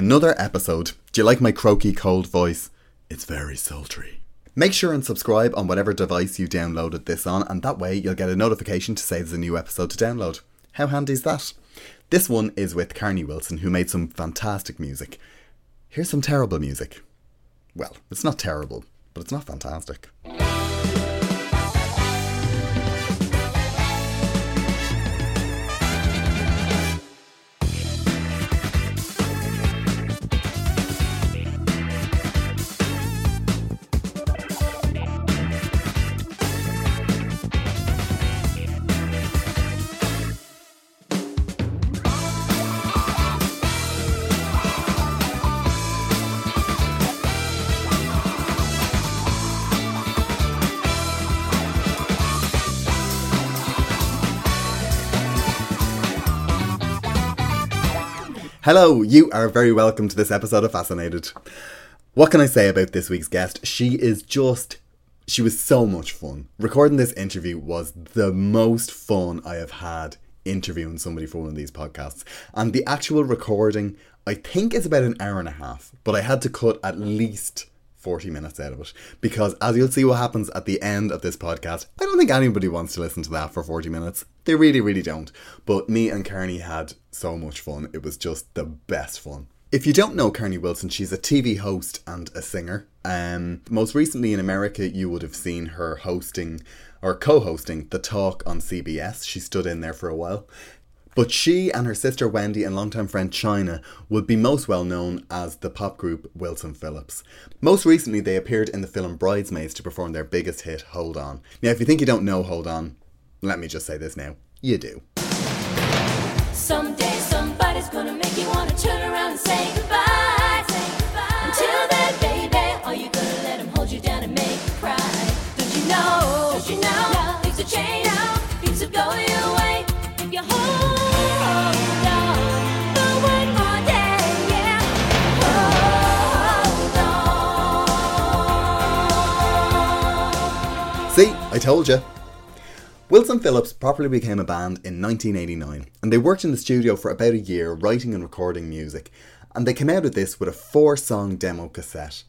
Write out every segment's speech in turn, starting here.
Another episode. Do you like my croaky, cold voice? It's very sultry. Make sure and subscribe on whatever device you downloaded this on, and that way you'll get a notification to say there's a new episode to download. How handy is that? This one is with Carnie Wilson, who made some fantastic music. Here's some terrible music. Well, it's not terrible, but it's not fantastic. Hello, you are very welcome to this episode of Fascinated. What can I say about this week's guest? She is just. She was so much fun. Recording this interview was the most fun I have had interviewing somebody for one of these podcasts. And the actual recording, I think, is about an hour and a half, but I had to cut at least 40 minutes out of it. Because as you'll see what happens at the end of this podcast, I don't think anybody wants to listen to that for 40 minutes. They really, really don't. But me and Carnie had so much fun. It was just the best fun. If you don't know Carnie Wilson, she's a TV host and a singer. Um, most recently in America, you would have seen her hosting or co hosting The Talk on CBS. She stood in there for a while. But she and her sister Wendy and longtime friend China would be most well known as the pop group Wilson Phillips. Most recently, they appeared in the film Bridesmaids to perform their biggest hit, Hold On. Now, if you think you don't know Hold On, let me just say this now you do. Told you. Wilson Phillips properly became a band in 1989, and they worked in the studio for about a year writing and recording music, and they came out of this with a four song demo cassette.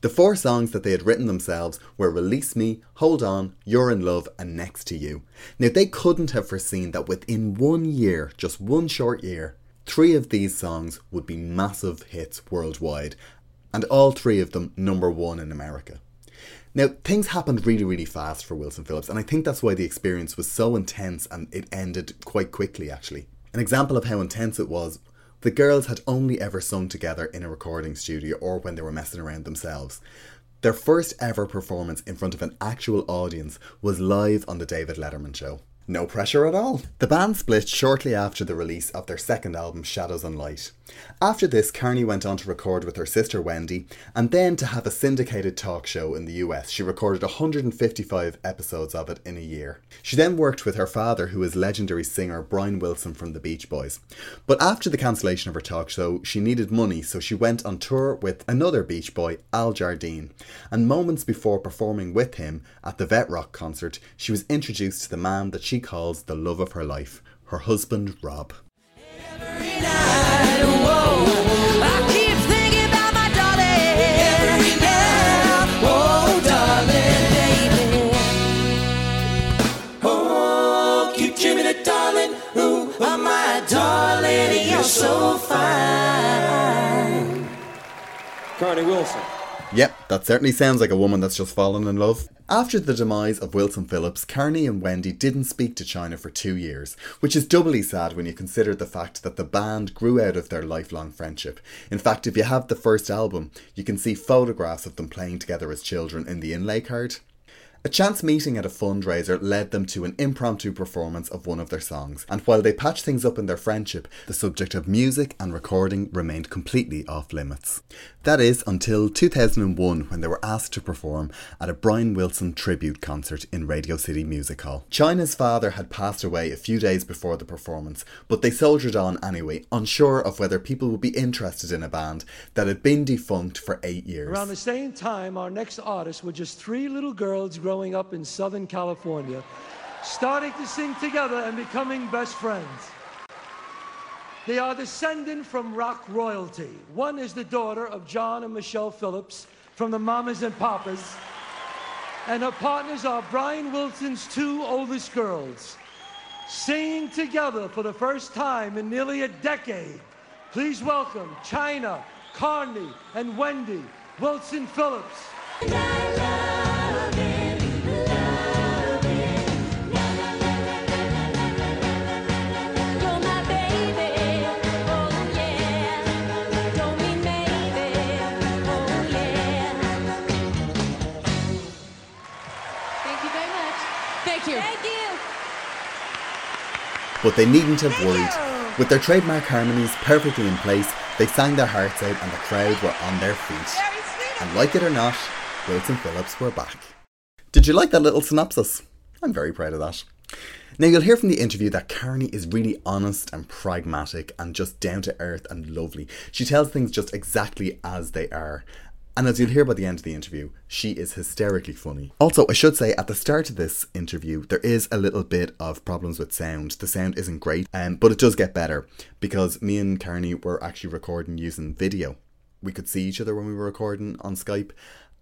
The four songs that they had written themselves were Release Me, Hold On, You're in Love, and Next to You. Now, they couldn't have foreseen that within one year, just one short year, three of these songs would be massive hits worldwide, and all three of them number one in America. Now, things happened really, really fast for Wilson Phillips, and I think that's why the experience was so intense and it ended quite quickly, actually. An example of how intense it was the girls had only ever sung together in a recording studio or when they were messing around themselves. Their first ever performance in front of an actual audience was live on The David Letterman Show. No pressure at all. The band split shortly after the release of their second album, Shadows and Light. After this, Carnie went on to record with her sister Wendy, and then to have a syndicated talk show in the US. She recorded 155 episodes of it in a year. She then worked with her father, who is legendary singer Brian Wilson from the Beach Boys. But after the cancellation of her talk show, she needed money, so she went on tour with another Beach Boy, Al Jardine. And moments before performing with him at the Vet Rock concert, she was introduced to the man that she calls the love of her life, her husband Rob. I keep thinking about my darling. Every night, darling, baby. Oh, keep dreaming it, darling. Ooh, oh, my darling, you're so fine. Carnie Wilson. Yep, that certainly sounds like a woman that's just fallen in love. After the demise of Wilson Phillips, Carnie and Wendy didn't speak to China for two years, which is doubly sad when you consider the fact that the band grew out of their lifelong friendship. In fact, if you have the first album, you can see photographs of them playing together as children in the inlay card. A chance meeting at a fundraiser led them to an impromptu performance of one of their songs, and while they patched things up in their friendship, the subject of music and recording remained completely off limits. That is until 2001 when they were asked to perform at a Brian Wilson tribute concert in Radio City Music Hall. China's father had passed away a few days before the performance, but they soldiered on anyway, unsure of whether people would be interested in a band that had been defunct for eight years. Around the same time, our next artists were just three little girls growing up in Southern California, starting to sing together and becoming best friends. They are descended from rock royalty. One is the daughter of John and Michelle Phillips from the Mamas and Papas, and her partners are Brian Wilson's two oldest girls, singing together for the first time in nearly a decade. Please welcome China, Carnie, and Wendy Wilson Phillips. Thank you. Thank you. But they needn't have worried. With their trademark harmonies perfectly in place, they sang their hearts out and the crowd were on their feet. And like it or not, Wilson Phillips were back. Did you like that little synopsis? I'm very proud of that. Now you'll hear from the interview that Carnie is really honest and pragmatic and just down to earth and lovely. She tells things just exactly as they are. And as you'll hear by the end of the interview, she is hysterically funny. Also, I should say at the start of this interview, there is a little bit of problems with sound. The sound isn't great, um, but it does get better because me and Carnie were actually recording using video. We could see each other when we were recording on Skype,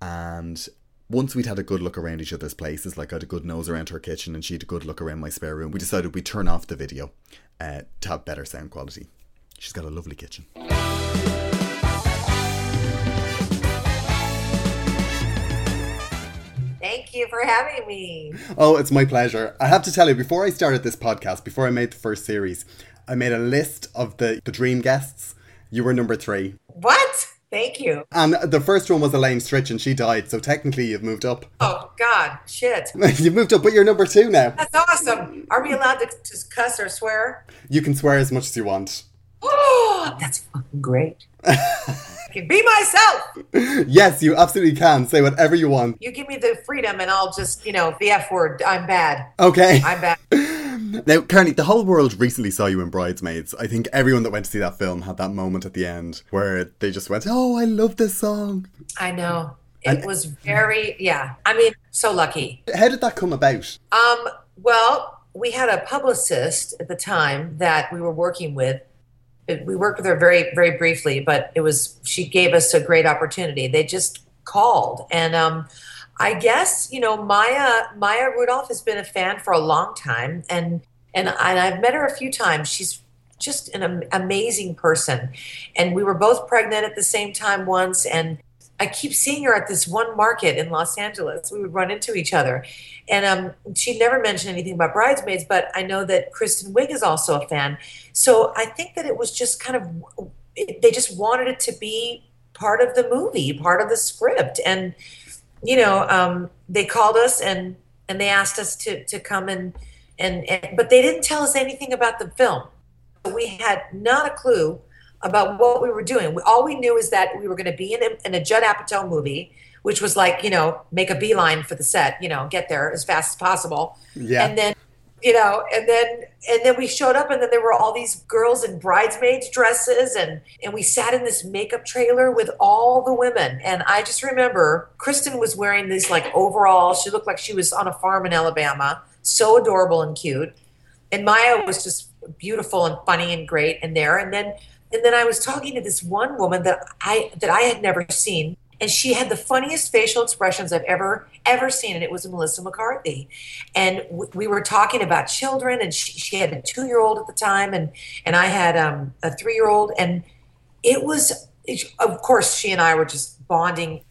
and once we'd had a good look around each other's places, like I had a good nose around her kitchen and she had a good look around my spare room, we decided we'd turn off the video uh, to have better sound quality. She's got a lovely kitchen. You for having me. Oh, it's my pleasure. I have to tell you, before I started this podcast, before I made the first series, I made a list of the, the dream guests. You were number three. What? Thank you. And the first one was Elaine Stritch and she died, so technically you've moved up. Oh God, shit. you've moved up, but you're number two now. That's awesome. Are we allowed to, to cuss or swear? You can swear as much as you want. Oh, that's fucking great. Can be myself. Yes, you absolutely can. Say whatever you want. You give me the freedom, and I'll just, you know, the F word. I'm bad. Okay. I'm bad. Now, Carnie, the whole world recently saw you in Bridesmaids. I think everyone that went to see that film had that moment at the end where they just went, Oh, I love this song. I know. It was very, yeah. I mean, so lucky. How did that come about? Um, well, we had a publicist at the time that we were working with. It- We worked with her very, very briefly, but it was she gave us a great opportunity. They just called, and um, I guess you know Maya Maya Rudolph has been a fan for a long time, and and, and I've met her a few times. She's just an amazing person, and we were both pregnant at the same time once, and I keep seeing her at this one market in Los Angeles. We would run into each other. And um, she never mentioned anything about Bridesmaids, but I know that Kristen Wiig is also a fan. So I think that it was just kind of, it, they just wanted it to be part of the movie, part of the script. And, you know, um, they called us and, and they asked us to, to come and, and, and, but they didn't tell us anything about the film. We had not a clue about what we were doing. All we knew is that we were going to be in a, in a Judd Apatow movie, which was like, you know, make a beeline for the set, you know, get there as fast as possible. Yeah. And then, you know, and then and then we showed up and then there were all these girls in bridesmaids dresses and and we sat in this makeup trailer with all the women. And I just remember Kristen was wearing these like overalls. She looked like she was on a farm in Alabama. So adorable and cute. And Maya was just beautiful and funny and great and there. And then and then I was talking to this one woman that I that I had never seen, and she had the funniest facial expressions I've ever ever seen, and it was Melissa McCarthy. And w- we were talking about children, and she, she had a two year old at the time, and and I had um, a three year old, and it was it- of course she and I were just bonding,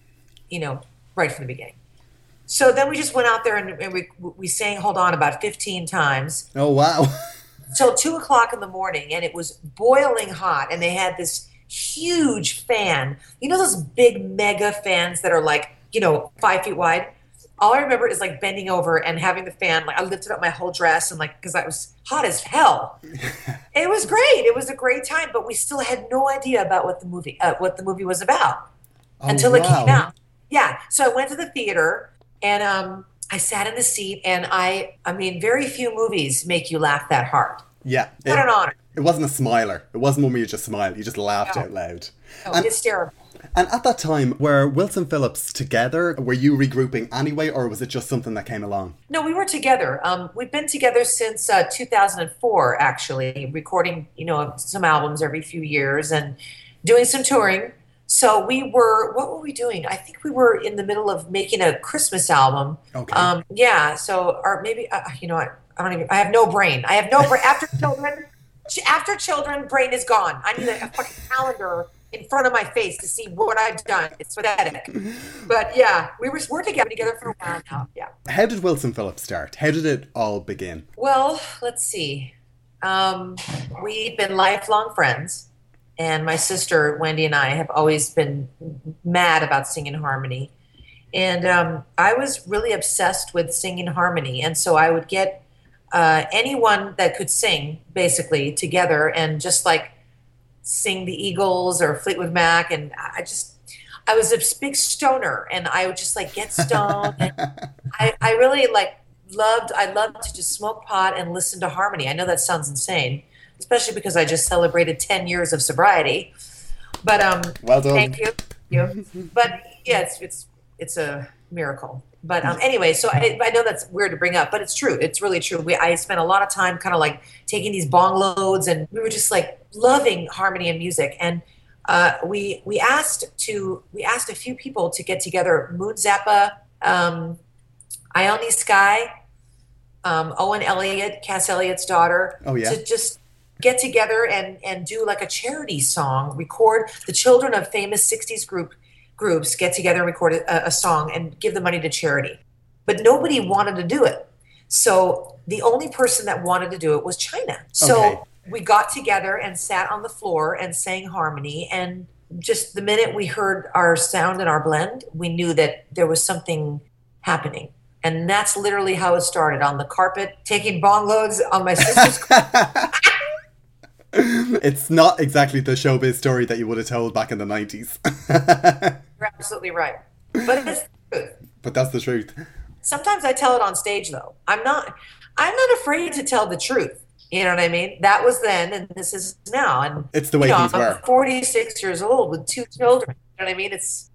you know, right from the beginning. So then we just went out there and, and we we sang "Hold On" about fifteen times Oh, wow. till two o'clock in the morning and it was boiling hot and they had this huge fan you know those big mega fans that are like you know five feet wide all I remember is like bending over and having the fan. Like I lifted up my whole dress and like because I was hot as hell. it was great. It was a great time, but we still had no idea about what the movie uh, what the movie was about until it came out. Yeah. So I went to the theater and um, I sat in the seat and I I mean very few movies make you laugh that hard. Yeah. What It, an honor. it wasn't a smiler. It wasn't one where you just smiled. You just laughed No. out loud. Oh, And- hysterical. And at that time, were Wilson Phillips together? Were you regrouping anyway, or was it just something that came along? No, we were together. Um, we've been together since uh, 2004, actually, recording you know some albums every few years and doing some touring. So we were. What were we doing? I think we were in the middle of making a Christmas album. Okay. Um, yeah. So, or maybe uh, you know, I, I don't even. I have no brain. I have no brain. After children, after children, brain is gone. I need a, a fucking calendar in front of my face to see what I've done. It's pathetic. But yeah, we were we're together together for a while now. Yeah. How did Wilson Phillips start? How did it all begin? Well, let's see. Um, we've been lifelong friends, and my sister Wendy and I have always been mad about singing harmony. And um, I was really obsessed with singing harmony, and so I would get uh, anyone that could sing basically together and just like sing the Eagles or Fleetwood Mac, and I just I was a big stoner, and I would just like get stoned. and I, I really like loved I loved to just smoke pot and listen to harmony. I know that sounds insane, especially because I just celebrated 10 years of sobriety. But um Well done. thank you. Thank you. But yeah, it's it's it's a miracle. But um anyway, so I, I know that's weird to bring up, but it's true. It's really true. We I spent a lot of time kind of like taking these bong loads and we were just like loving harmony and music and uh, we we asked to we asked a few people to get together. Moon Zappa, um, Ione Skye, um, Owen Elliot, Cass Elliot's daughter, Oh, yeah. to just get together and and do like a charity song. Record the children of famous '60s group groups get together and record a, a song and give the money to charity. But nobody wanted to do it. So the only person that wanted to do it was China. So Okay. we got together and sat on the floor and sang harmony and just the minute we heard our sound and our blend, we knew that there was something happening. And that's literally how it started on the carpet, taking bong loads on my sister's it's not exactly the showbiz story that you would have told back in the 90s. You're absolutely right. But it's the truth. but that's the truth. Sometimes I tell it on stage though. I'm not I'm not afraid to tell the truth. You know what I mean? That was then and this is now. And It's the way you know, things I'm were. 46 years old with two children. You know what I mean? It's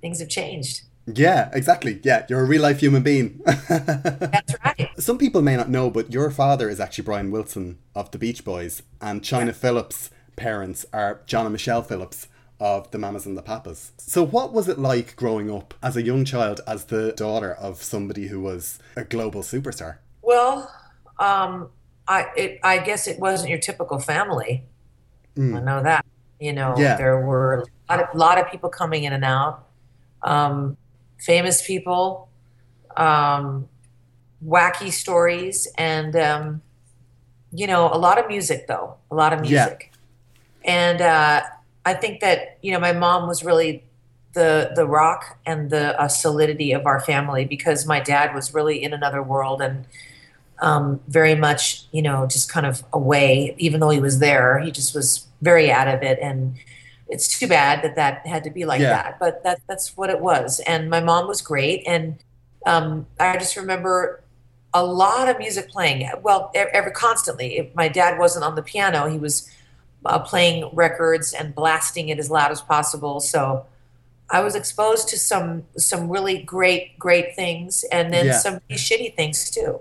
things have changed. Yeah, exactly. Yeah, you're a real life human being. That's right. Some people may not know, but your father is actually Brian Wilson of the Beach Boys, and China Phillips' parents are John and Michelle Phillips of the Mamas and the Papas. So, what was it like growing up as a young child as the daughter of somebody who was a global superstar? Well, um, I it, I guess it wasn't your typical family. I know that. You know, Yeah. there were a lot, of, lot of people coming in and out, um, famous people, um, wacky stories, and um, you know, a lot of music. Though a lot of Yeah. music, and uh, I think that you know, my mom was really the the rock and the uh, solidity of our family because my dad was really in another world and um, very much, you know, just kind of away. Even though he was there, he just was very out of it, and it's too bad that that had to be like Yeah. that. But that that's what it was. And my mom was great, and um, I just remember a lot of music playing. Well, e- every constantly. If my dad wasn't on the piano, he was uh, playing records and blasting it as loud as possible. So. I was exposed to some some really great great things, and then Yeah. some shitty things too.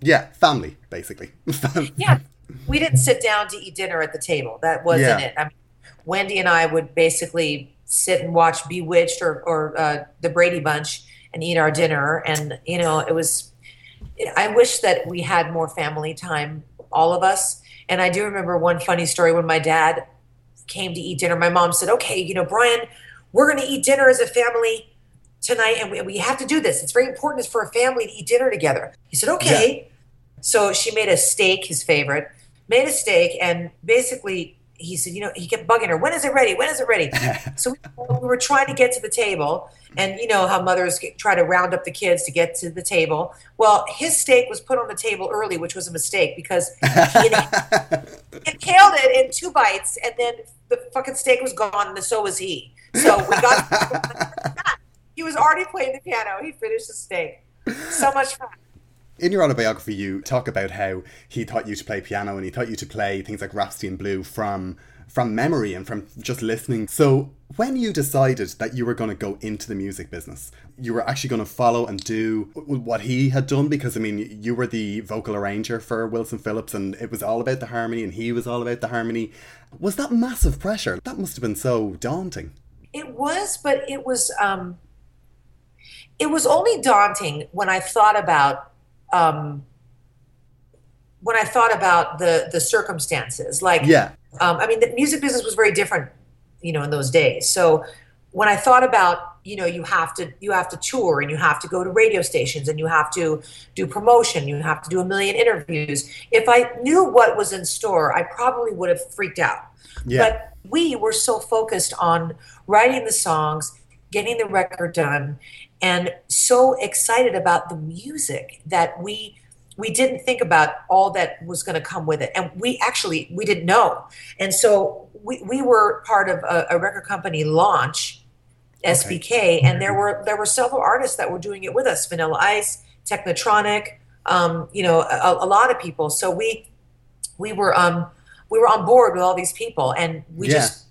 Yeah, family, basically. Yeah, we didn't sit down to eat dinner at the table. That wasn't Yeah. it. I mean, Wendy and I would basically sit and watch Bewitched or, or uh, the Brady Bunch and eat our dinner. And, you know, it was, I wish that we had more family time, all of us. And I do remember one funny story when my dad came to eat dinner. My mom said, okay, you know, Brian, we're going to eat dinner as a family tonight. And we, we have to do this. It's very important for a family to eat dinner together. He said, okay. So she made a steak, his favorite, made a steak, and basically he said, you know, he kept bugging her, when is it ready? When is it ready? so we, we were trying to get to the table, and you know how mothers try to round up the kids to get to the table. Well, his steak was put on the table early, which was a mistake because he inhaled it in two bites, and then the fucking steak was gone, and so was he. So we got. he was already playing the piano. He finished the steak. So much fun. In your autobiography, you talk about how he taught you to play piano and he taught you to play things like Rhapsody in Blue from from memory and from just listening. So when you decided that you were going to go into the music business, you were actually going to follow and do what he had done because I mean, you were the vocal arranger for Wilson Phillips and it was all about the harmony and he was all about the harmony. Was that massive pressure? That must have been so daunting. It was, but it was um it was only daunting when I thought about um, when I thought about the the circumstances, like Yeah. um, I mean, the music business was very different, you know, in those days. So when I thought about, you know, you have to you have to tour and you have to go to radio stations and you have to do promotion, you have to do a million interviews. If I knew what was in store, I probably would have freaked out. Yeah. But we were so focused on writing the songs, getting the record done, and so excited about the music that we we didn't think about all that was going to come with it. And we actually we didn't know. And so we, we were part of a, a record company launch sbk and there were there were several artists that were doing it with us vanilla ice technotronic um, you know a, a lot of people. So we we were um we were on board with all these people and we Yeah. just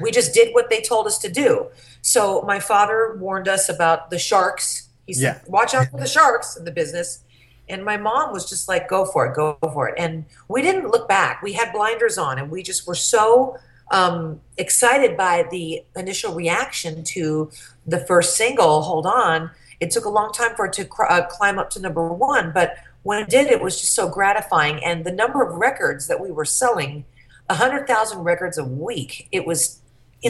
we just did what they told us to do. So my father warned us about the sharks. He said Yeah. watch out for the sharks in the business. And my mom was just like go for it go for it. And we didn't look back. We had blinders on and we just were so um, excited by the initial reaction to the first single hold on. It took a long time for it to cr- uh, climb up to number one but when it did it was just so gratifying. And the number of records that we were selling 100000 records a week it was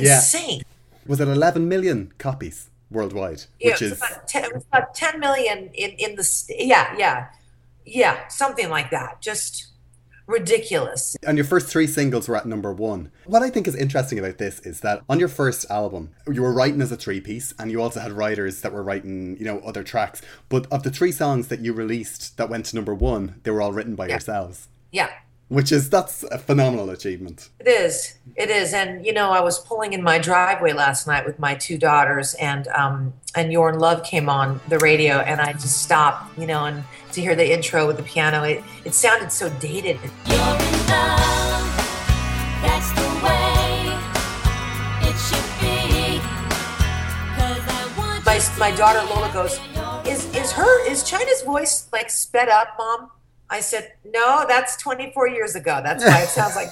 Yeah. insane Was it 11 million copies worldwide? yeah, which it was is about 10, it was about 10 million in, in the st- yeah yeah yeah something like that just ridiculous And your first three singles were at number one. What I think is interesting about this is that on your first album, you were writing as a three piece, and you also had writers that were writing, you know, other tracks. But of the three songs that you released that went to number one, they were all written by yourselves, yeah which is that's a phenomenal achievement. it is it is and you know i was pulling in my driveway last night with my two daughters and um and your love came on the radio and i just stopped you know and to hear the intro with the piano it, it sounded so dated You're in love. That's the way it should be. 'Cause my my daughter Lola goes, "Is is her is China's voice like sped up, mom?" I said, "No, that's 24 years ago. That's why it sounds like."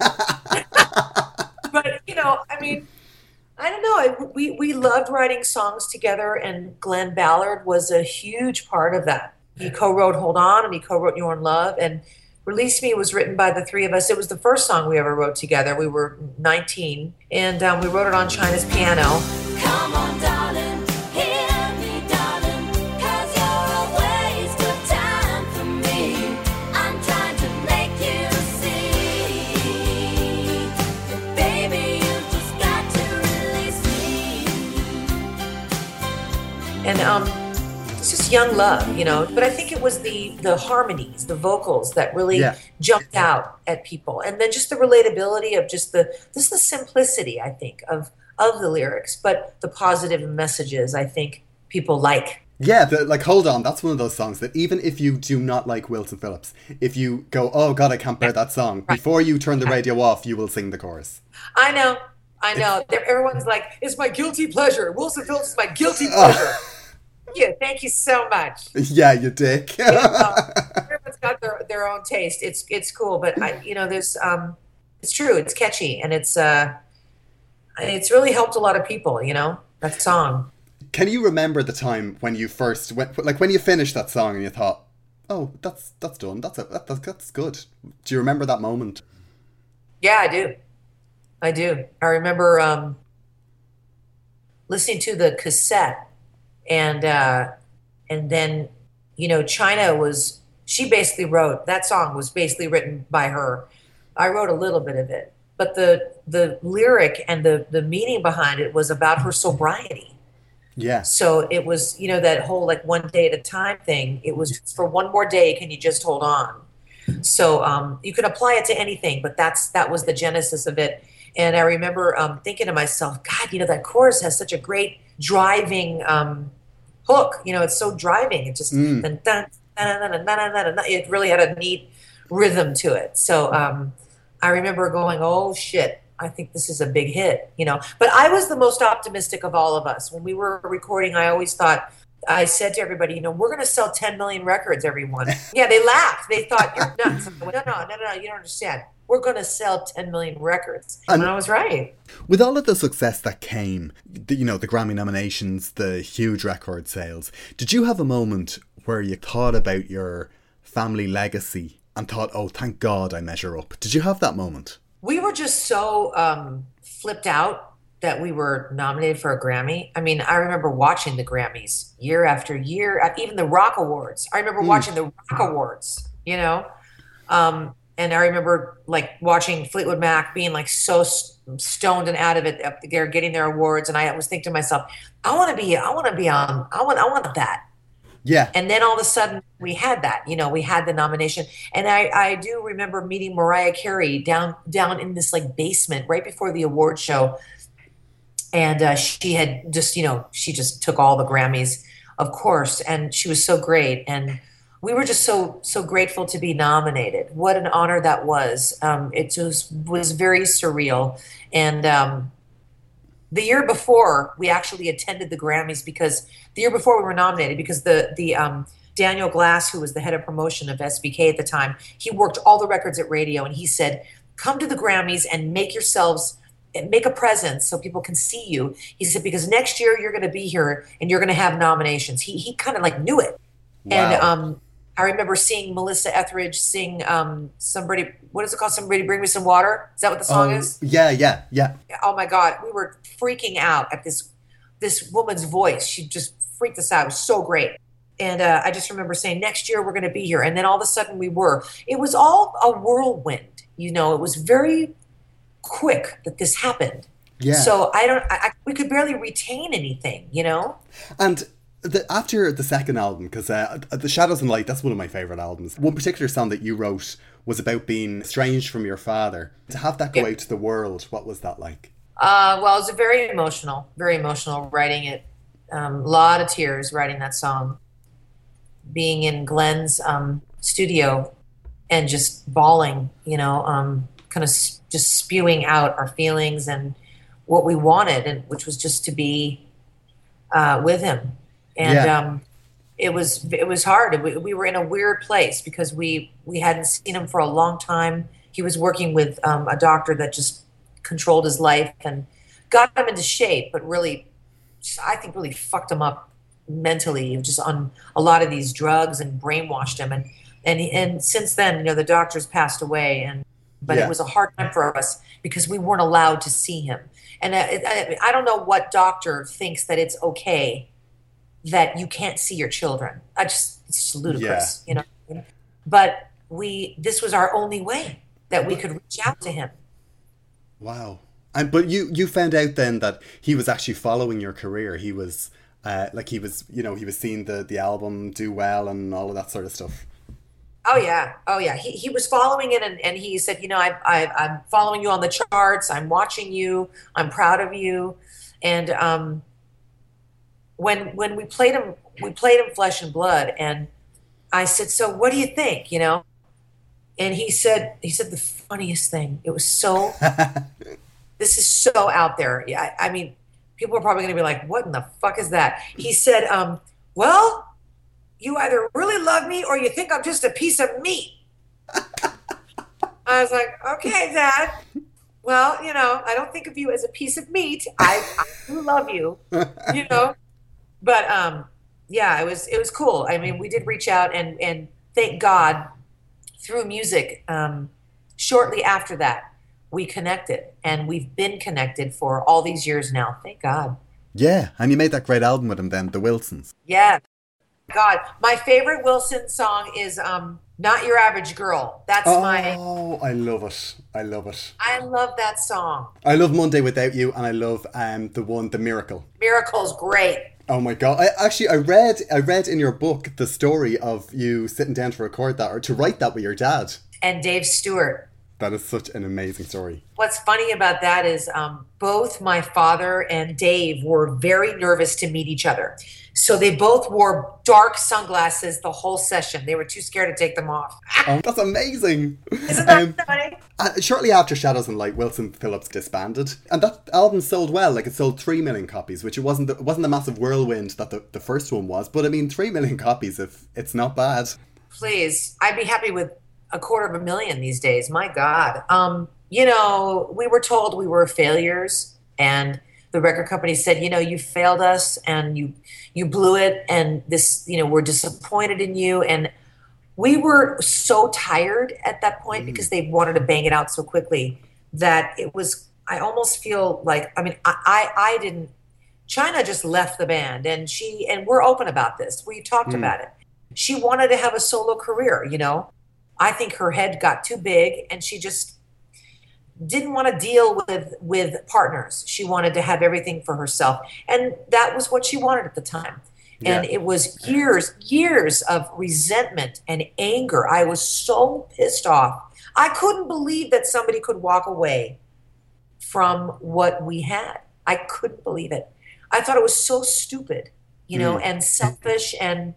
but you know, I mean, I don't know. I- We we loved writing songs together, and Glen Ballard was a huge part of that. He co-wrote "Hold On" and he co-wrote "You're in Love" and. Release Me was written by the three of us. It was the first song we ever wrote together. We were 19, and um, we wrote it on China's piano. Young love you know but i think it was the the harmonies the vocals that really Yeah. jumped out at people. And then just the relatability of just the just the simplicity i think of of the lyrics but the positive messages i think people like. Yeah, the, like hold on, that's one of those songs that even if you do not like Wilson Phillips, if you go, oh god, I can't bear that song, before you turn the radio off, you will sing the chorus. i know i know. Everyone's like it's my guilty pleasure. Wilson phillips is my guilty pleasure you thank you so much Yeah, you dick. everyone's got their, their own taste. It's it's cool, but I you know there's um it's true. It's catchy and it's uh it's really helped a lot of people. You know that song. Can you remember the time when you first went, like when you finished that song and you thought, "Oh, that's that's done. That's a, that, that's that's good." Do you remember that moment? Yeah, I do. I do. I remember um listening to the cassette and uh and then you know China was she basically wrote that song was basically written by her. I wrote a little bit of it but the the lyric and the the meaning behind it was about her sobriety. Yeah. So it was, you know, that whole like one day at a time thing. It was for one more day. Can you just hold on? So um, you can apply it to anything, but that's that was the genesis of it. And I remember um, thinking to myself, God, you know, that chorus has such a great driving um, hook. You know, it's so driving. It just, and dun, it really had a neat rhythm to it. So um, I remember going, oh shit, I think this is a big hit, you know. But I was the most optimistic of all of us. When we were recording, I always thought, I said to everybody, you know, we're going to sell 10 million records, everyone. yeah, they laughed. They thought, you're nuts. Went, no, no, no, no, you don't understand. We're going to sell 10 million records. And, And- I was right. With all of the success that came, the, you know, the Grammy nominations, the huge record sales, did you have a moment where you thought about your family legacy and thought, oh, thank God I measure up? Did you have that moment? We were just so um, flipped out that we were nominated for a Grammy. I mean, I remember watching the Grammys year after year, uh, even the Rock Awards. I remember watching the Rock Awards, you know? Um, and I remember like watching Fleetwood Mac being like so s- stoned and out of it up there getting their awards. And I was thinking to myself, I want to be, I want to be on, I want, I want that. Yeah. And then all of a sudden we had that, you know, we had the nomination. And I, I do remember meeting Mariah Carey down down in this like basement right before the award show. And uh, she had just, you know, she just took all the Grammys, of course, and she was so great. And we were just so so grateful to be nominated. What an honor that was. Um, it just was very surreal. And um, the year before we actually attended the Grammys because the year before we were nominated because the the um, Daniel Glass who was the head of promotion of SBK at the time he worked all the records at radio and he said come to the Grammys and make yourselves make a presence so people can see you he said because next year you're going to be here and you're going to have nominations he he kind of like knew it and um I remember seeing Melissa Etheridge sing um, somebody what is it called? Somebody bring me some water? Is that what the song Oh, is? yeah, yeah, yeah. oh my god we were freaking out at this this woman's voice. She just freaked us out. It was so great. And uh, i just remember saying next year we're going to be here. And then all of a sudden we were. It was all a whirlwind you know? It was very quick that this happened. Yeah. so i don't I, I, we could barely retain anything you know? And the, after the second album, because uh, The Shadows and Light, that's one of my favourite albums. One particular song that you wrote was about being estranged from your father. To have that go Yeah. out to the world, what was that like? Uh, well, it was very emotional, very emotional writing it. A um, lot of tears writing that song. Being in Glen's um, studio and just bawling, you know, um, kind of s- just spewing out our feelings and what we wanted, and which was just to be uh, with him. And Yeah. um, it was it was hard. We, we were in a weird place because we we hadn't seen him for a long time. He was working with um, a doctor that just controlled his life and got him into shape, but really, I think really fucked him up mentally. Just on a lot of these drugs and brainwashed him. And and and since then, you know, the doctors passed away, and but Yeah. it was a hard time for us because we weren't allowed to see him. And I, I, I don't know what doctor thinks that it's okay that you can't see your children. I just it's just ludicrous, you know. But we this was our only way that we could reach out to him. Wow. And but you you found out then that he was actually following your career. He was uh, like he was you know he was seeing the the album do well and all of that sort of stuff. Oh yeah, oh yeah. He he was following it, and, and he said, you know, I, I I'm following you on the charts. I'm watching you. I'm proud of you. And um, when when we played him, we played him Flesh and Blood, and I said, so what do you think? You know, and he said he said the funniest thing. It was so. this is so out there. Yeah, I, I mean, people are probably going to be like, what in the fuck is that? He said, um, well you either really love me or you think I'm just a piece of meat. I was like, okay, Dad. Well, you know, I don't think of you as a piece of meat. I, I do love you, you know. But um, yeah, it was it was cool. I mean, we did reach out and and thank God through music. Um, shortly after that, we connected, and we've been connected for all these years now. Thank God. Yeah, and you made that great album with him then, The Wilsons. Yeah. God, my favorite Wilson song is um Not Your Average Girl. That's my. Oh, I love it. I love it. I love that song. I love Monday Without You, and I love um the one, The Miracle. Miracle's great. Oh my god! I actually I read I read in your book the story of you sitting down to record that or to write that with your dad. And Dave Stewart. That is such an amazing story. What's funny about that is um, both my father and Dave were very nervous to meet each other. So they both wore dark sunglasses the whole session. They were too scared to take them off. Oh, that's amazing. Isn't that Um, funny? uh, shortly after Shadows and Light, Wilson Phillips disbanded, and that album sold well. Like it sold three million copies, which it wasn't. The, it wasn't the massive whirlwind that the, the first one was. But I mean, three million copies. If it's not bad. Please, I'd be happy with a quarter of a million these days. My God. Um, you know, we were told we were failures, and the record company said, you know, you failed us, and you you blew it, and this, you know, we're disappointed in you, and we were so tired at that point mm. because they wanted to bang it out so quickly that it was. I almost feel like I mean I I, I didn't. China just left the band, and she and we're open about this. We talked mm. about it. She wanted to have a solo career, you know. I think her head got too big, and she just didn't want to deal with with partners. She wanted to have everything for herself, and that was what she wanted at the time. And Yeah. it was years, years of resentment and anger. I was so pissed off. I couldn't believe that somebody could walk away from what we had. I couldn't believe it. I thought it was so stupid, you know, mm. and selfish. And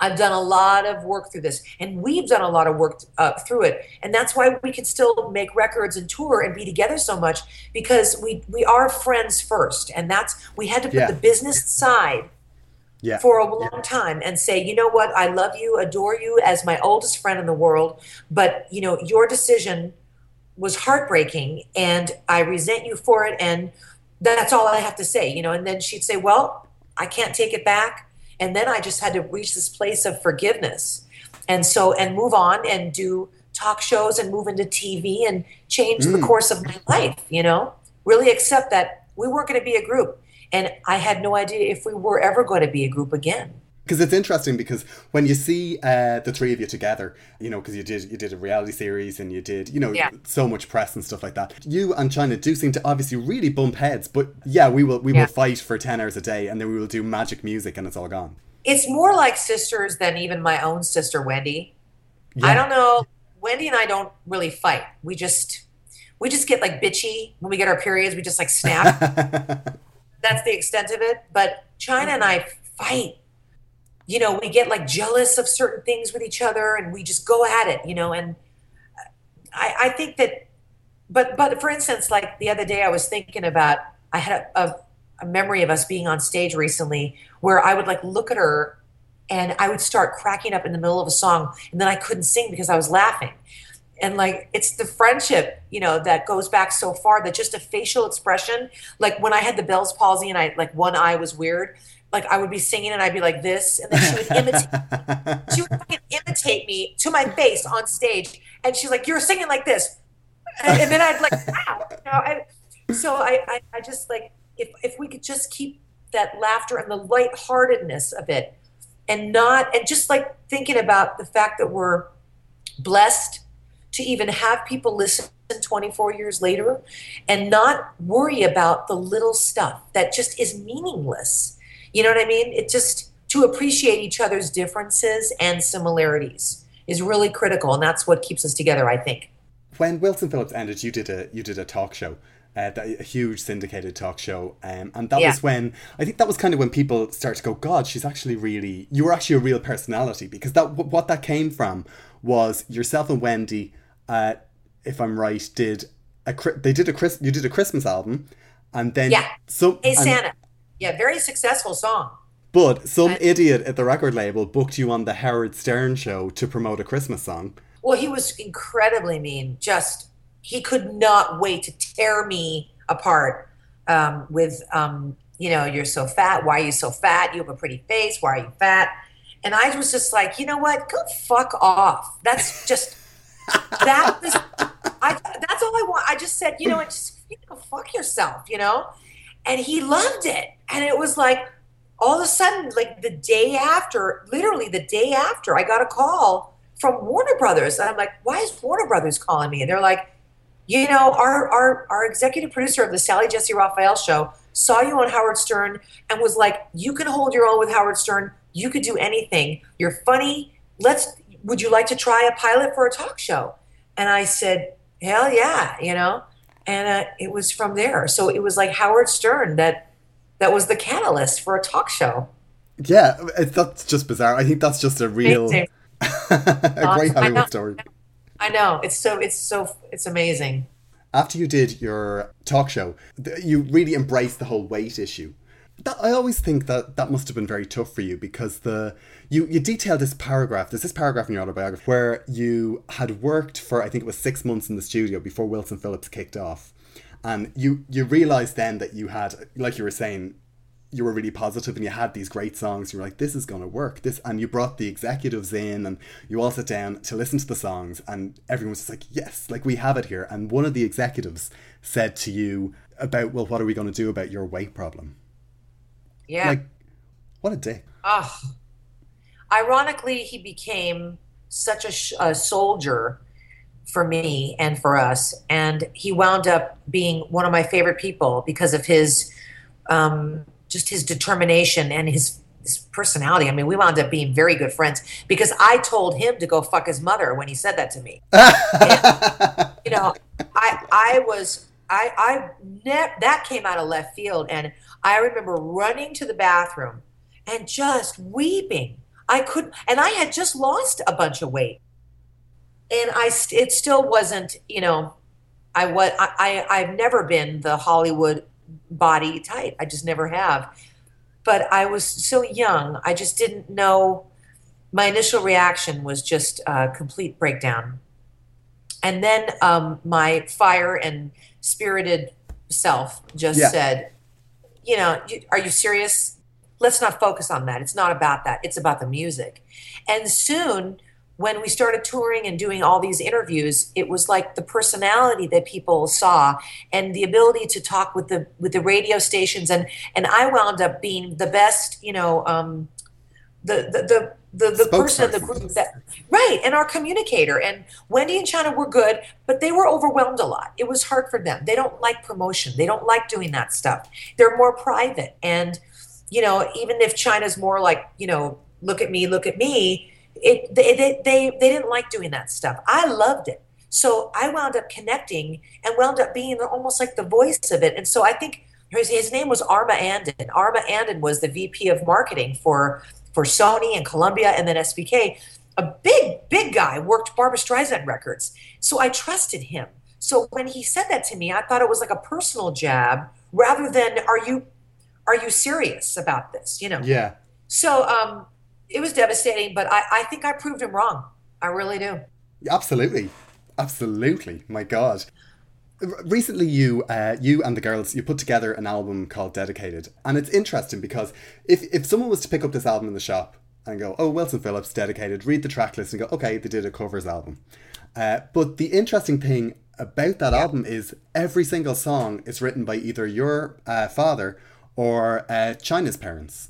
I've done a lot of work through this, and we've done a lot of work uh, through it. And that's why we can still make records and tour and be together so much because we we are friends first, and that's we had to put Yeah. the business side Yeah. for a long time and say, you know what, I love you, adore you as my oldest friend in the world, but you know, your decision was heartbreaking and I resent you for it and that's all I have to say, you know, and then she'd say, Well, I can't take it back. And then I just had to reach this place of forgiveness. And so and move on and do talk shows and move into TV and change the mm. course of my life, you know? Really accept that we weren't going to be a group. And I had no idea if we were ever going to be a group again. Because it's interesting because when you see uh, the three of you together, you know, because you did you did a reality series and you did you know Yeah. so much press and stuff like that. You and China do seem to obviously really bump heads, but yeah, we will we Yeah. will fight for ten hours a day and then we will do magic music and it's all gone. It's more like sisters than even my own sister, Wendy. Yeah. I don't know. Wendy and I don't really fight. We just we just get like bitchy when we get our periods. We just like snap. That's the extent of it. But China and I fight. You know, we get like jealous of certain things with each other, and we just go at it. You know, and I, I think that. But but for instance, like the other day, I was thinking about. I had a, a, a memory of us being on stage recently where I would like look at her and I would start cracking up in the middle of a song and then I couldn't sing because I was laughing. And like it's the friendship, you know, that goes back so far that just a facial expression, like when I had the Bell's palsy and I like one eye was weird, like I would be singing and I'd be like this, and then she would imitate she would fucking imitate me to my face on stage. And she's like, You're singing like this. And, and then I'd like, wow. You know, I, so I, I, I just like if if we could just keep that laughter and the lightheartedness of it and not and just like thinking about the fact that we're blessed to even have people listen 24 years later and not worry about the little stuff that just is meaningless you know what i mean it just to appreciate each other's differences and similarities is really critical and that's what keeps us together i think when Wilson Phillips ended, you did a you did a talk show, uh, a huge syndicated talk show, um, and that Yeah. was when I think that was kind of when people started to go, God, she's actually really you were actually a real personality because that wh- what that came from was yourself and Wendy, uh, if I'm right, did a they did a Chris you did a Christmas album, and then Yeah. so, hey santa yeah very successful song but some And- idiot at the record label booked you on the Howard Stern show to promote a Christmas song. Well, he was incredibly mean. Just he could not wait to tear me apart um, with, um, you know, you're so fat. Why are you so fat? You have a pretty face. Why are you fat? And I was just like, you know what? Go fuck off. That's just that was. I that's all I want. I just said, you know, what, just you know, fuck yourself, you know. And he loved it, and it was like all of a sudden, like the day after, literally the day after, I got a call from Warner Brothers. And I'm like, why is Warner Brothers calling me? And they're like, you know, our our our executive producer of the Sally Jessy Raphael show saw you on Howard Stern and was like, you can hold your own with Howard Stern. You could do anything. You're funny. Let's. Would you like to try a pilot for a talk show? And I said, hell yeah, you know. And uh, it was from there. So it was like Howard Stern that that was the catalyst for a talk show. Yeah, it, that's just bizarre. I think that's just a real, a great I. Hollywood story. I know it's so it's so it's amazing. After you did your talk show, you really embraced the whole weight issue. That, I always think that that must have been very tough for you because the you you detailed this paragraph. There's this paragraph in your autobiography where you had worked for I think it was six months in the studio before Wilson Phillips kicked off, and you you realized then that you had like you were saying you were really positive and you had these great songs. You were like, this is going to work. This, and you brought the executives in and you all sat down to listen to the songs and everyone was just like, yes, like we have it here. And one of the executives said to you about, well, what are we going to do about your weight problem? Yeah. Like, what a dick. Ah. Ironically, he became such a, sh- a soldier for me and for us, and he wound up being one of my favorite people because of his, um, just his determination and his. His personality. I mean, we wound up being very good friends because I told him to go fuck his mother when he said that to me. And, you know, I I was I I ne- that came out of left field, and I remember running to the bathroom and just weeping. I couldn't, and I had just lost a bunch of weight, and I st- it still wasn't, you know, I was I, I I've never been the Hollywood body type. I just never have. But I was so young, I just didn't know. My initial reaction was just a complete breakdown. And then um, my fire and spirited self just Yeah. said, you know, you, are you serious? Let's not focus on that. It's not about that. It's about the music. And soon, when we started touring and doing all these interviews, it was like the personality that people saw and the ability to talk with the with the radio stations. And and I wound up being the best, you know, um, the the the the, the person of the group that right and our communicator. And wendy and china were good but they were overwhelmed a lot. It was hard for them. They don't like promotion. They don't like doing that stuff. They're more private. And you know even if china's more like you know look at me look at me it they they they, they didn't like doing that stuff i loved it so i wound up connecting and wound up being almost like the voice of it and so i think his, his name was arma andon arma andon was the vp of marketing for for Sony and Columbia and then SBK. A big, big guy worked Barbra Streisand records. So I trusted him. So when he said that to me, I thought it was like a personal jab rather than are you are you serious about this? You know. Yeah. So um it was devastating, but I, I think I proved him wrong. I really do. Absolutely. Absolutely. My God. Recently, you, uh, you and the girls, you put together an album called Dedicated, and it's interesting because if if someone was to pick up this album in the shop and go, "Oh, Wilson Phillips, Dedicated," read the track list and go, "Okay, they did a covers album," uh, but the interesting thing about that album is every single song is written by either your uh, father or uh, China's parents,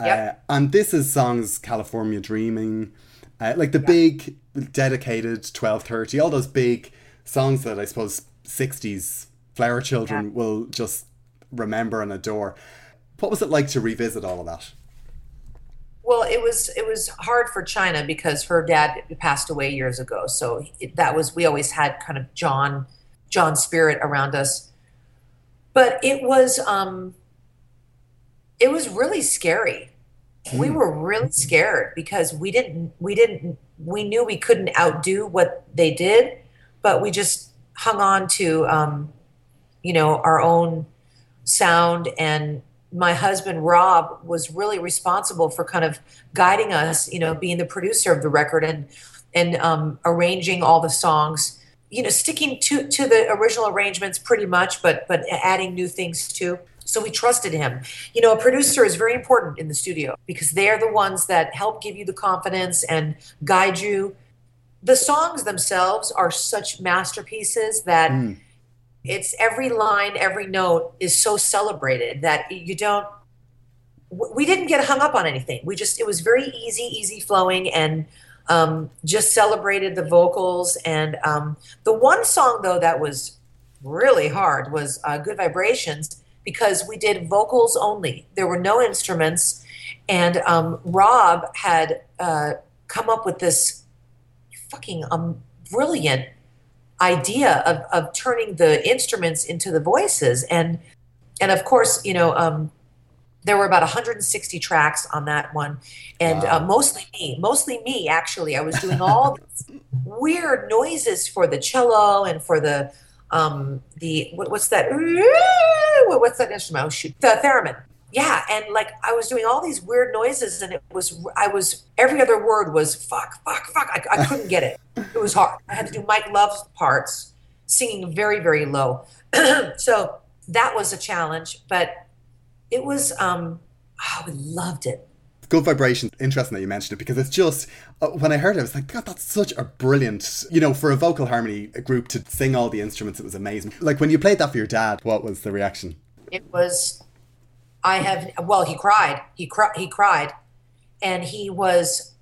Yep. uh, and this is songs "California Dreaming," uh, like the big dedicated 1230 all those big songs that i suppose 60s flower children will just remember and adore what was it like to revisit all of that Well, it was it was hard for China because her dad passed away years ago. So it, that was we always had kind of John John spirit around us. But it was um it was really scary. We were really scared because we didn't we didn't we knew we couldn't outdo what they did, but we just hung on to um you know our own sound and my husband Rob was really responsible for kind of guiding us, you know, being the producer of the record and and um, arranging all the songs, you know, sticking to to the original arrangements pretty much, but but adding new things too. So we trusted him. You know, a producer is very important in the studio because they're the ones that help give you the confidence and guide you. The songs themselves are such masterpieces that it's every line, every note is so celebrated that you don't. We didn't get hung up on anything. We just it was very easy, easy flowing, and um, just celebrated the vocals. And um, the one song though that was really hard was uh, "Good Vibrations" because we did vocals only. There were no instruments, and um, Rob had uh, come up with this fucking um, brilliant idea of, of turning the instruments into the voices. And and of course you know um, there were about 160 tracks on that one. And uh, mostly me mostly me actually. I was doing all these weird noises for the cello and for the um the what, what's that? What, what's that instrument? Oh shoot. The theremin. Yeah and like i was doing all these weird noises and it was i was every other word was fuck fuck fuck. I, I couldn't get it. It was hard. I had to do mike love's parts singing very very low. So that was a challenge but it was um oh, i loved it Good vibration. Interesting that you mentioned it because it's just uh, when I heard it, I was like, God, that's such a brilliant, you know, for a vocal harmony group to sing all the instruments. It was amazing. Like when you played that for your dad, what was the reaction? it was i have well he cried he cried he cried and he was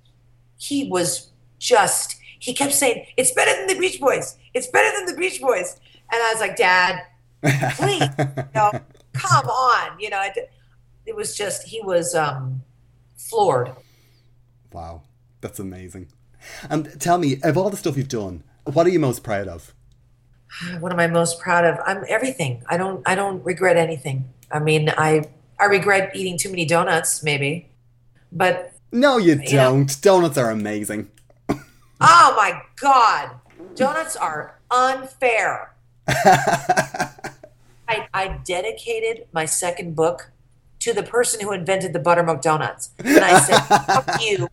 he was just he kept saying it's better than the beach boys it's better than the beach boys and i was like dad please you know, come on you know it, it was just he was um floored Wow, that's amazing. And tell me, of all the stuff you've done, what are you most proud of? what am i most proud of i'm everything i don't i don't regret anything i mean i i regret eating too many donuts maybe but No, you You don't. Donuts are amazing. Oh my God. Donuts are unfair. I, I dedicated my second book to the person who invented the buttermilk donuts. And I said, fuck you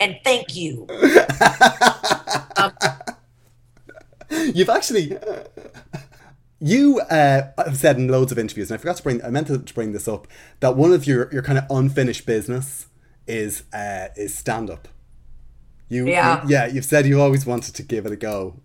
and thank you. You've actually. You uh, have said in loads of interviews, and I forgot to bring. I meant to bring this up that one of your, your kind of unfinished business is uh, is stand up. You, Yeah. you- yeah. You've said you always wanted to give it a go.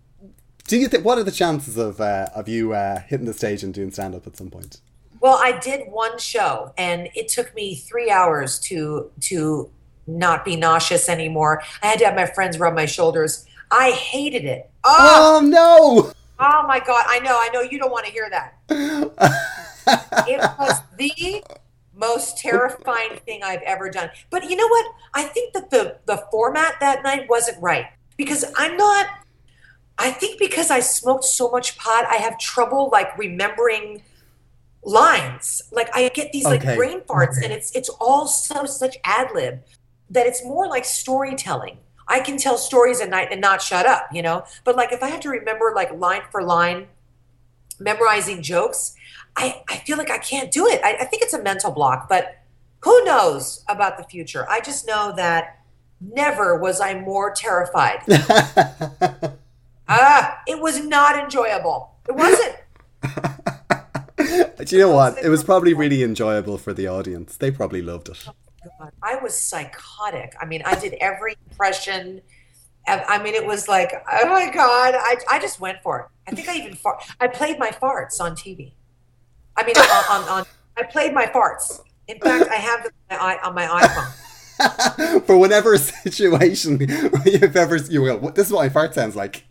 Do you think? What are the chances of uh, of you uh, hitting the stage and doing stand up at some point? Well, I did one show and it took me three hours to to not be nauseous anymore. I had to have my friends rub my shoulders. I hated it. Oh, Oh no! Oh my god, I know, I know you don't want to hear that. it was the most terrifying thing I've ever done. But you know what? I think that the the format that night wasn't right because I'm not I think because I smoked so much pot, I have trouble like remembering lines. Like I get these like brain farts and it's it's all so such ad lib that it's more like storytelling. I can tell stories at night and not shut up, you know? But like if I have to remember like line for line memorizing jokes, I, I feel like I can't do it. I, I think it's a mental block, but who knows about the future? I just know that never was I more terrified. ah, it was not enjoyable. It wasn't. Do you know what? It was probably really enjoyable for the audience. They probably loved it. Oh God, I was psychotic. I mean, I did every impression. I I mean, it was like, oh my God, I, I just went for it. I think I even fart. I played my farts on TV. I mean, on, on, on I played my farts. In fact, I have them on my, on my iPhone. for whatever situation you've ever you will. this is what my fart sounds like.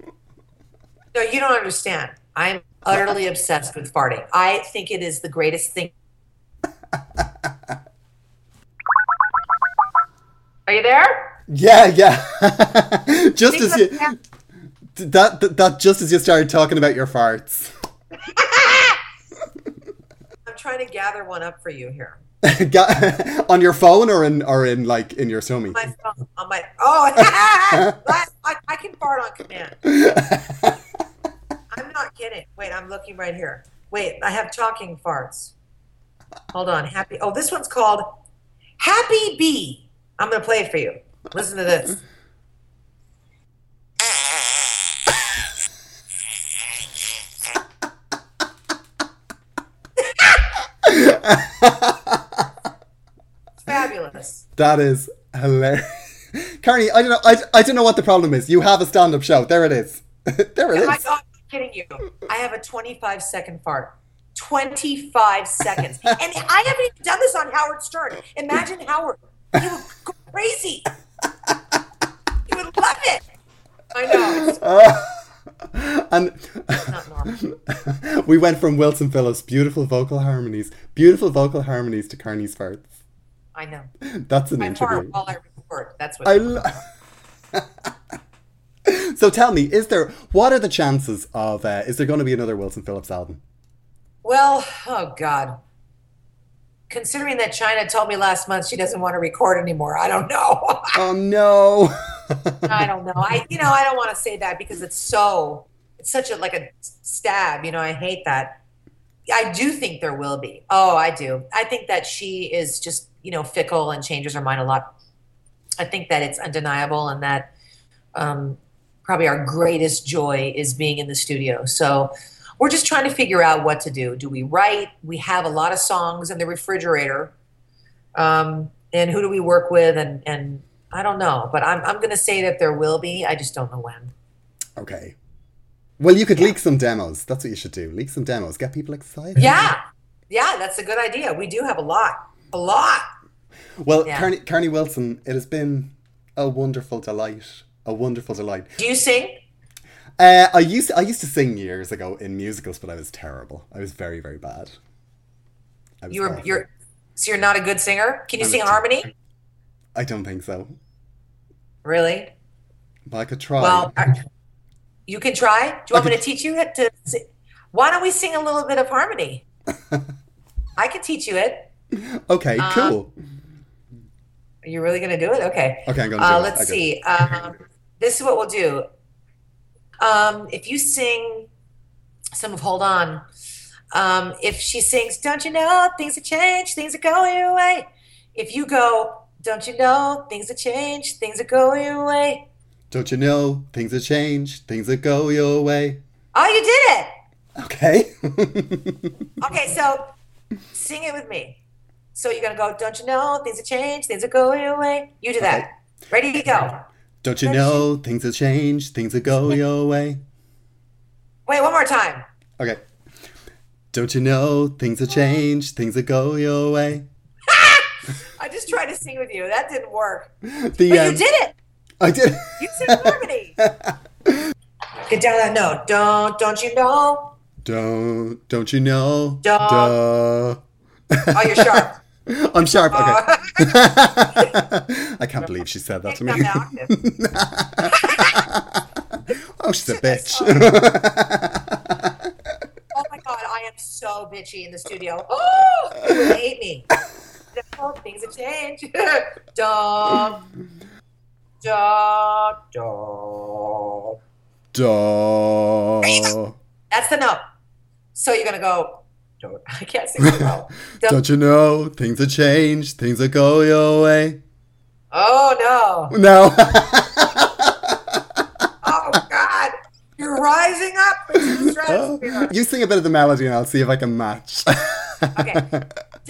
No, you don't understand. I'm utterly obsessed with farting. I think it is the greatest thing. Are you there? Yeah, yeah. just as you that- that, that that just as you started talking about your farts. I'm trying to gather one up for you here. On your phone or in or in like in your tummy. My phone, on my oh, I, I, I can fart on command. I'm not kidding. Wait, I'm looking right here. Wait, I have talking farts. Hold on, happy. Oh, this one's called Happy Bee. I'm gonna play it for you. Listen to this. Fabulous. That is hilarious. Carnie, I don't know I, I don't know what the problem is. You have a stand-up show. There it is. there it is. not kidding you. I have a 25 second fart. 25 seconds. And I haven't even done this on Howard Stern. Imagine Howard. He would go crazy. He would love it. I know. And It's not normal. we went from Wilson Phillips' beautiful vocal harmonies, beautiful vocal harmonies to Carnie's farts. I know. That's an I fart interview. while I record. That's what. I lo- so tell me, is there what are the chances of uh, is there going to be another Wilson Phillips album? Well, oh God. Considering that China told me last month she doesn't want to record anymore, I don't know. Oh no! I don't know. I, you know, I don't want to say that because it's so, it's such a like a stab. You know, I hate that. I do think there will be. Oh, I do. I think that she is just, you know, fickle and changes her mind a lot. I think that it's undeniable and that um, probably our greatest joy is being in the studio. So we're just trying to figure out what to do. Do we write? We have a lot of songs in the refrigerator. Um, and who do we work with? And, and I don't know, but I'm, I'm going to say that there will be. I just don't know when. okay. Well, you could leak some demos. That's what you should do. Leak some demos. Get people excited. Yeah. Yeah, that's a good idea. We do have a lot. A lot. Well, Yeah. Carnie, Carnie Wilson, it has been a wonderful delight. A wonderful delight. Do you sing? Uh, I used I used to sing years ago in musicals, but I was terrible. I was very very bad. You're awful. you're so you're not a good singer? Can you I'm sing harmony? I don't think so. Really? But I could try. Well, I- you can try. Do you want me to teach you it to sing? Why don't we sing a little bit of harmony? I can teach you it. okay, uh, cool. Are you really going to do it? Okay. Okay, I'm gonna Uh, it. let's see. Um, this is what we'll do. Um, if you sing some of Hold On, um, if she sings, Don't you know things have changed, things are going your way. If you go, Don't you know things have changed, things are going your way. Don't you know things have changed, things that go your way. Oh, you did it. Okay. Okay, so sing it with me. So you're to go, Don't you know things have changed, things are going your way. You do that. Ready to go. Don't you know things have changed, things will go your way. Wait, one more time. Okay. Don't you know things have changed, things will go your way. I just tried to sing with you. That didn't work. The But you um, did it. I did. You sing harmony. Get down that note. Don't don't you know? Don't don't you know? Duh. Duh. Oh, you're sharp. I'm sharp. Okay. Uh, I can't believe she said that to me. oh, she's a bitch. Oh. oh my god, I am so bitchy in the studio. Oh, you hate me. No, things have changed. Dum, dum, dum. Duh. That's the note. So you're gonna go. Don't, I can't sing the note. Dum- Don't you know things have changed, things that go your way? Oh no. No. Oh God. You're rising up into the stratosphere. Oh. you sing a bit of the melody and I'll see if I can match. Okay.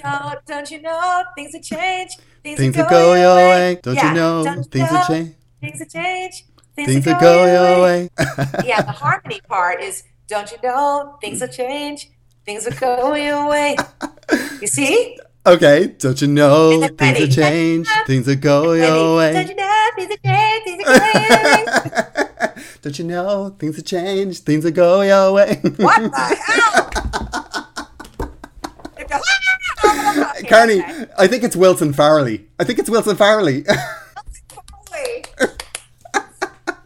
Don't, don't you know things have changed? things that go your way. Don't Yeah. you know Don't things have changed, Things that change. things that go your way. yeah, the harmony part is don't you know things will change, things will go your way. You see? Okay, don't you know things ready. have changed, things that go Ready? your Don't way. you know things will change, things will go your way? Don't you know things have changed, things that go your way. What the hell? If you- Okay, Carnie. I think it's Wilson Farley. I think it's Wilson Farley. Farley.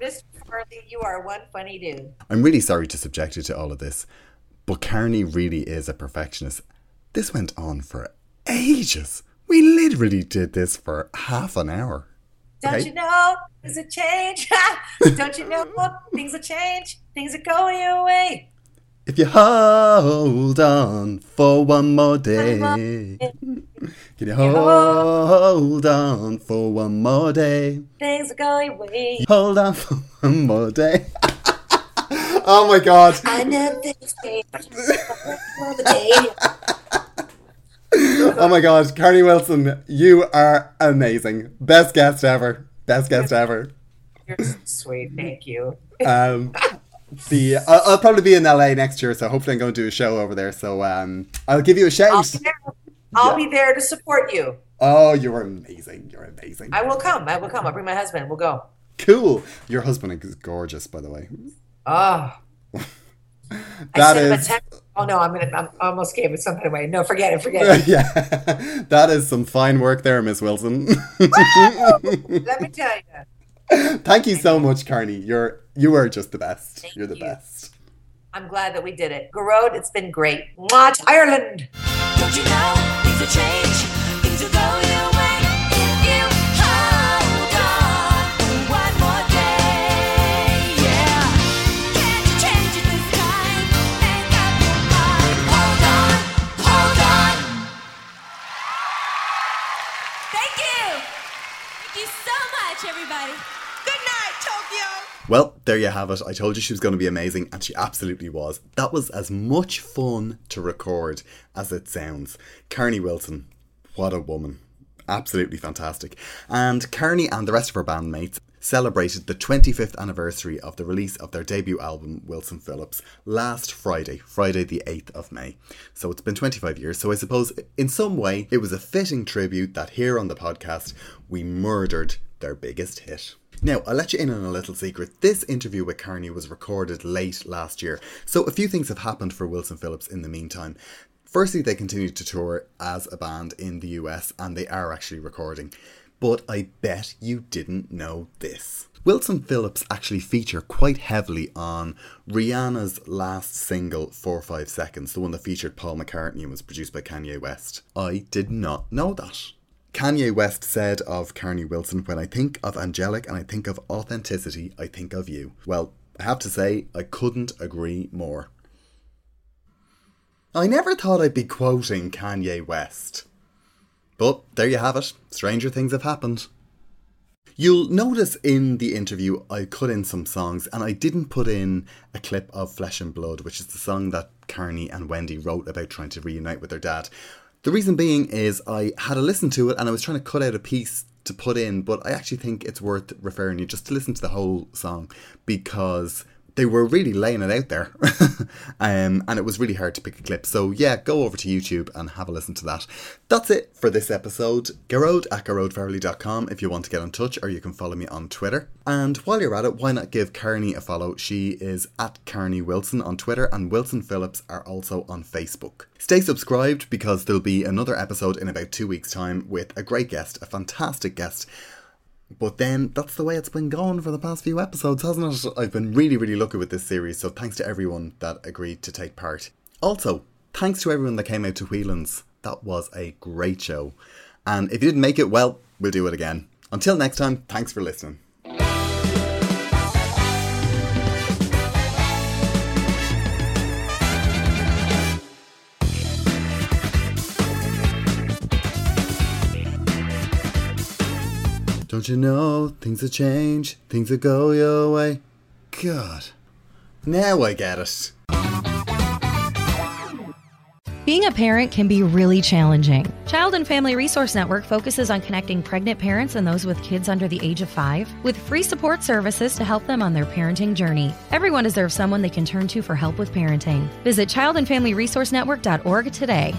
Mr. Farley, you are one funny dude. I'm really sorry to subject you to all of this, but Carnie really is a perfectionist. This went on for ages. We literally did this for half an hour. Don't Okay. you know things will change? Don't you know things will change? Things are going your way. If you hold on for one more day, can you hold on for one more day? Things are going your way. Hold on for one more day. oh my god. I things change. but you know day. Oh my gosh, Carnie Wilson, you are amazing. Best guest ever. Best guest ever. You're so sweet. Thank you. Um, the I'll, I'll probably be in LA next year, so hopefully I'm going to do a show over there. So um, I'll give you a I'll shout. be there. I'll Yeah. be there to support you. Oh, you're amazing. You're amazing. I will come. I will come. I'll bring my husband. We'll go. Cool. Your husband is gorgeous, by the way. Oh, I That him a text. Oh no, I'm gonna. I'm, I almost gave it something away. No, forget it. Forget it. yeah. That is some fine work there, Miss Wilson. Let me tell you. Thank you so much, Carnie. You're you are just the best. Thank You're the you. best. I'm glad that we did it. Gearóid, it's been great. Mwah, to Ireland. You so much, everybody. Good night, Tokyo. Well, there you have it. I told you she was going to be amazing, and she absolutely was. That was as much fun to record as it sounds. Carnie Wilson, what a woman. Absolutely fantastic. And Carnie and the rest of her bandmates celebrated the 25th anniversary of the release of their debut album, Wilson Phillips, last Friday, Friday the 8th of May. So it's been 25 years. So I suppose in some way it was a fitting tribute that here on the podcast we murdered their biggest hit. Now, I'll let you in on a little secret. This interview with Carnie was recorded late last year, so a few things have happened for Wilson Phillips in the meantime. Firstly, they continue to tour as a band in the US and they are actually recording. But I bet you didn't know this. Wilson Phillips actually feature quite heavily on Rihanna's last single, 4 5 Seconds, the one that featured Paul McCartney and was produced by Kanye West. I did not know that. Kanye West said of Carnie Wilson, When I think of angelic and I think of authenticity, I think of you. Well, I have to say, I couldn't agree more. I never thought I'd be quoting Kanye West. But there you have it. Stranger things have happened. You'll notice in the interview I cut in some songs and I didn't put in a clip of Flesh and Blood, which is the song that Carnie and Wendy wrote about trying to reunite with their dad. The reason being is I had a listen to it and I was trying to cut out a piece to put in, but I actually think it's worth referring you just to listen to the whole song because they were really laying it out there. um, and it was really hard to pick a clip. So yeah, go over to YouTube and have a listen to that. That's it for this episode. Gearóid at garodefarrelly.com if you want to get in touch or you can follow me on Twitter. And while you're at it, why not give Carnie a follow? She is at Carnie Wilson on Twitter and Wilson Phillips are also on Facebook. Stay subscribed because there'll be another episode in about two weeks' time with a great guest, a fantastic guest. But then that's the way it's been going for the past few episodes, hasn't it? I've been really, really lucky with this series, so thanks to everyone that agreed to take part. Also, thanks to everyone that came out to Whelan's. That was a great show. And if you didn't make it, well, we'll do it again. Until next time, thanks for listening. Don't you know things will change, things will go your way? God. Now I get it. Being a parent can be really challenging. Child and Family Resource Network focuses on connecting pregnant parents and those with kids under the age of five with free support services to help them on their parenting journey. Everyone deserves someone they can turn to for help with parenting. Visit childandfamilyresourcenetwork.org today.